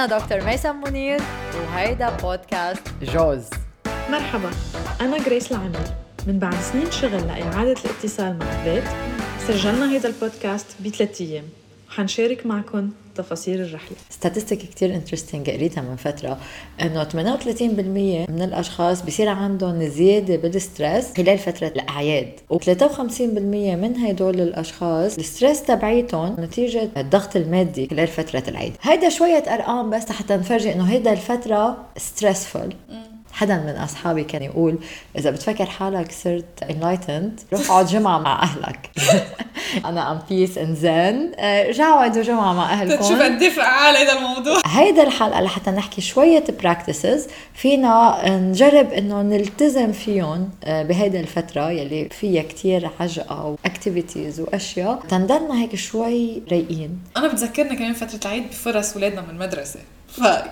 أنا دكتور ميسم منير وهيدا بودكاست جوز. مرحبا أنا جريس العمير من بعد سنين شغل لإعادة الاتصال مع البيت سجلنا هيدا البودكاست بثلاث أيام. وحنشارك معكم تفاصيل الرحلة. statistic كتير interesting قريتها من فترة إنه 38% من الأشخاص بصير عندهم زيادة بال stress خلال فترة الأعياد. و53% من هدول الأشخاص ال stress تبعيتهم نتيجة الضغط المادي خلال فترة العيد. هيدا شوية أرقام بس حتى نفرجي إنه هيدا الفترة stressful حدا من أصحابي كان يقول إذا بتفكر حالك صرت enlightened روح أقعد جمعة مع أهلك. أنا in peace and zen رجعوا أقعدوا جمعة مع أهلكم. شو بدي فعال هذا الموضوع؟ هيدا الحلقة لحتى نحكي شوية practices فينا نجرب إنه نلتزم فيهم آه، بهيدا الفترة يلي فيها كتير عجقة و activities وأشياء. تنضلنا هيك شوي رايقين. أنا بتذكرنا كمان فترة العيد بفرصة اولادنا من المدرسة.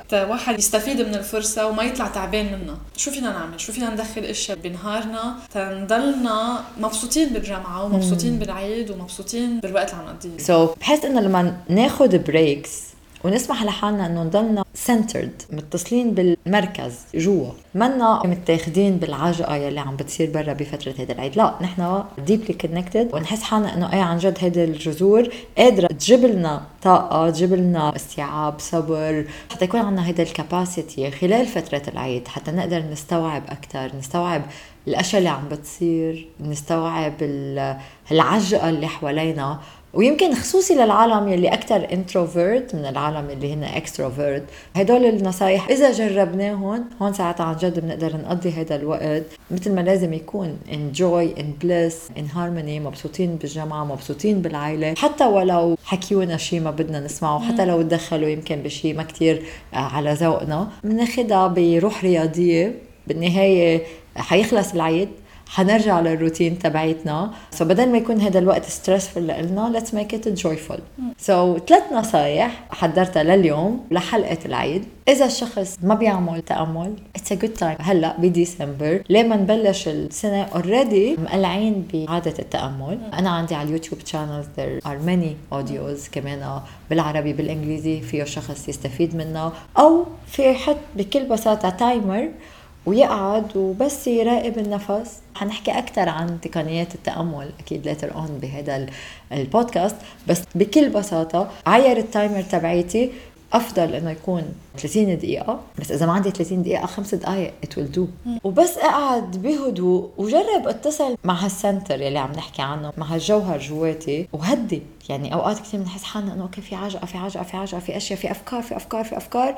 فواحد يستفيد من الفرصة وما يطلع تعبان منها. شو فينا نعمل؟ شو فينا ندخل إشياء بنهارنا تنضلنا مبسوطين بالجمعة ومبسوطين بالعيد ومبسوطين بالوقت اللي عم نقضيه. so, بحس إنه لما ناخذ breaks ونسمح لحالنا إنه نضلنا centered متصلين بالمركز جوا. منا متاخدين بالعجقه يلي عم بتصير برا بفترة هذا العيد. لا نحن deeply connected ونحس حالنا إنه إيه عن جد هيدي الجذور قادرة تجيب لنا طاقة تجيب لنا استيعاب صبر حتى يكون عندنا هيدا ال capacity خلال فترة العيد حتى نقدر نستوعب أكثر نستوعب الأشياء اللي عم بتصير نستوعب العجقه اللي حوالينا. ويمكن خصوصي للعالم يلي أكثر introvert من العالم اللي هن extrovert هدول النصايح إذا جربناهم هون ساعتها عن جد بنقدر نقضي هذا الوقت. مثل ما لازم يكون in joy in bliss in harmony مبسوطين بالجمعة مبسوطين بالعائله حتى ولو حكيونا شيء ما بدنا نسمعه حتى لو تدخلوا يمكن بشيء ما كثير آه، على ذوقنا. بناخذها بروح رياضية. بالنهاية حيخلص العيد حنرجع للروتين تبعيتنا. so بدل ما يكون هذا الوقت stressful لنا let's make it joyful so ثلاث نصايح حضرتها لليوم لحلقة العيد. إذا الشخص ما بيعمل تأمل it's a good time هلأ بديسمبر ليه ما نبلش السنة already مقلعين بعادة التأمل؟ أنا عندي على ال YouTube channels there are many audios كمان بالعربي بالإنجليزي فيه شخص يستفيد منها أو في يحط بكل بساطة timer ويقعد وبس يراقب النفس. حنحكي أكثر عن تقنيات التأمل أكيد later on بهذا البودكاست. بس بكل بساطة عير ال timer تبعيتي أفضل إنه يكون 30 دقيقة. بس إذا ما عندي 30 دقيقة خمس دقائق it will do وبس أقعد بهدوء وجرب أتصل مع هال center يلي عم نحكي عنه مع هالجوهر جواتي. وهدي يعني أوقات كثير بنحس حالنا إنه okay في عجقة في عجقة في عجقة في أشياء في أفكار في أفكار في أفكار.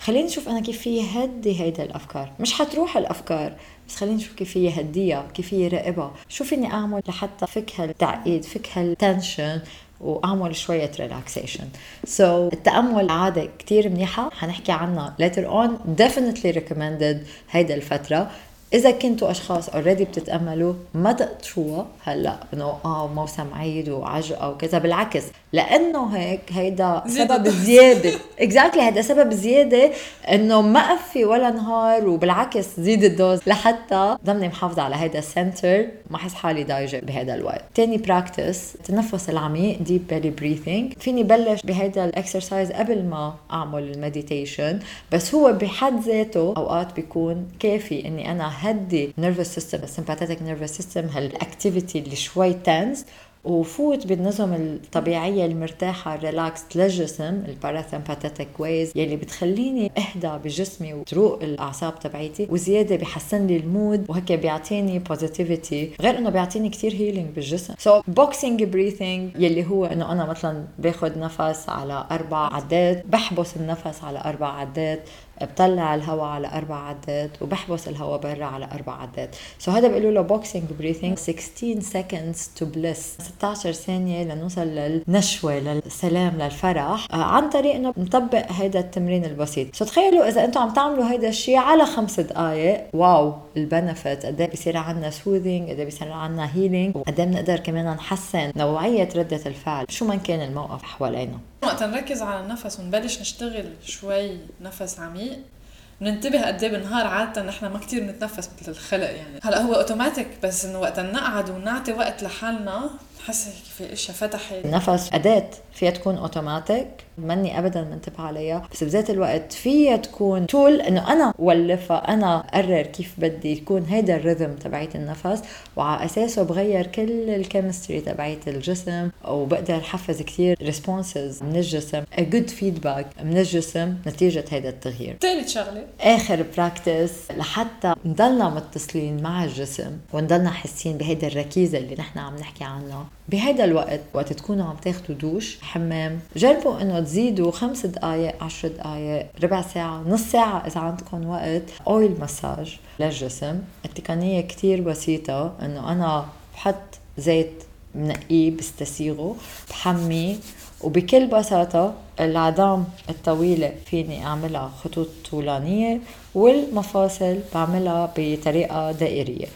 خليني نشوف أنا كيف في هدي هيدا الأفكار. مش حتروح الأفكار بس خليني نشوف كيف في هديها كيف في راقبها شو فيني أعمل لحتى فك هالتعقيد فك هال tension وأعمل شوية relaxation so, التأمل عادة كتير منيحة. حنحكي عنها later on. Definitely recommended هيدا الفترة. إذا كنتوا أشخاص already بتتأملوا ما تقطعوها. هلأ إنه آه موسم عيد وعجقة وكذا. بالعكس لأنه هيك هيدا سبب زيادة. exactly هيدا سبب زيادة إنه ما اقفي ولا نهار وبالعكس زيد ال dose. لحتى ضلني محافظة على هيدا ال center ما احس حالي ضايجة بهيدا الوقت. تاني practice التنفس العميق deep belly breathing فيني بلش بهيدا ال exercise قبل ما أعمل ال meditation بس هو بحد ذاته أوقات بيكون كافي إني أنا هدي nervous system ال sympathetic nervous system هال activity اللي شوي tense وفوت بالنظم الطبيعية المرتاحة ال relax للجسم ال parasympathetic ways يلي بتخليني أهدى بجسمي وتروق الأعصاب تبعيتي وزيادة بحسن لي ال mood وهيك بيعطيني positivity غير إنه بيعطيني كثير healing بالجسم. so boxing breathing يلي هو إنه أنا مثلا باخذ نفس على أربع عدات بحبس النفس على أربع عدات بطلع الهواء على أربع عدات وبحبس الهواء برا على أربع عدات. so هذا بيقولوا له boxing breathing 16 seconds to bliss. 16 ثانية لنوصل للنشوة للسلام للفرح. آه عن طريق إنه نطبق هذا التمرين البسيط. so تخيلوا إذا أنتم عم تعملوا هذا الشيء على خمس دقائق wow ال benefit قد إيه بصير عندنا soothing قد إيه بصير عندنا healing وقد إيه بنقدر كمان نحسن نوعية ردة الفعل. شو ما كان الموقف حوالينا. وقت نركز على النفس ونبلش نشتغل شوي نفس عميق. Paris. بننتبه قد إيه بالنهار عادة نحن ما كثير بنتنفس مثل الخلق يعني. هلأ هو اوتوماتيك بس انه وقت نقعد ونعطي وقت لحالنا حاسه في إشياء فتحت. النفس أداة فيها تكون اوتوماتيك ماني ابدا منتبه عليها بس بذات الوقت فيها تكون tool إنه أنا ولفها أنا أقرر كيف بدي يكون هيدا ال rhythm تبعيت النفس وعلى أساسه بغير كل ال chemistry تبعيت الجسم وبقدر حفز كثير responses من الجسم a good feedback من الجسم نتيجة هيدا التغيير. ثالث شغلة آخر practice لحتى نضلنا متصلين مع الجسم ونضلنا حاسين بهيدا الركيزة اللي نحن عم نحكي عنها. بهيدا الوقت وقت تكونوا عم تاخذوا دوش حمام جربوا إنه تزيدوا خمس دقائق عشر دقائق ربع ساعة نص ساعة إذا عندكم وقت oil massage للجسم. التقنية كتير بسيطة إنه أنا بحط زيت منقيه بستسيغه بحميه وبكل بساطة العظام الطويلة فيني أعملها خطوط طولانية والمفاصل بعملها بطريقة دائرية.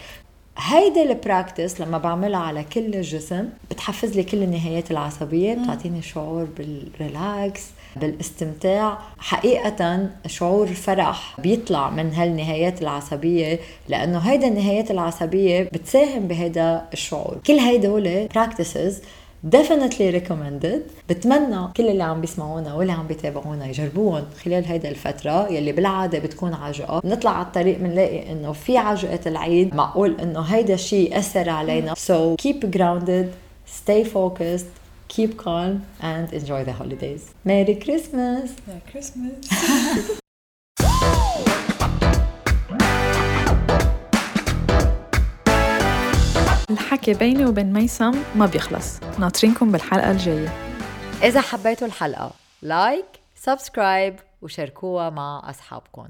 هيدا ال practice لما بعملها على كل الجسم بتحفز لي كل النهايات العصبية بتعطيني شعور بال relax بالاستمتاع. حقيقة شعور فرح بيطلع من هالنهايات العصبية لأنه هيدا النهايات العصبية بتساهم بهيدا الشعور. كل هيدول براكتسز definitely recommended. بتمنى كل اللي عم بيسمعونا واللي عم بيتابعونا يجربوهم خلال هيدا الفترة يلي بالعادة بتكون عجقة نطلع على الطريق بنلاقي إنه في عجقة العيد. معقول إنه هيدا الشيء أثر علينا. So keep grounded stay focused keep calm and enjoy the holidays. Merry Christmas! Merry Christmas! الحكي بيني وبين ميسم ما بيخلص. ناطرينكم بالحلقة الجاية. إذا حبيتوا الحلقة like subscribe وشاركوها مع أصحابكم.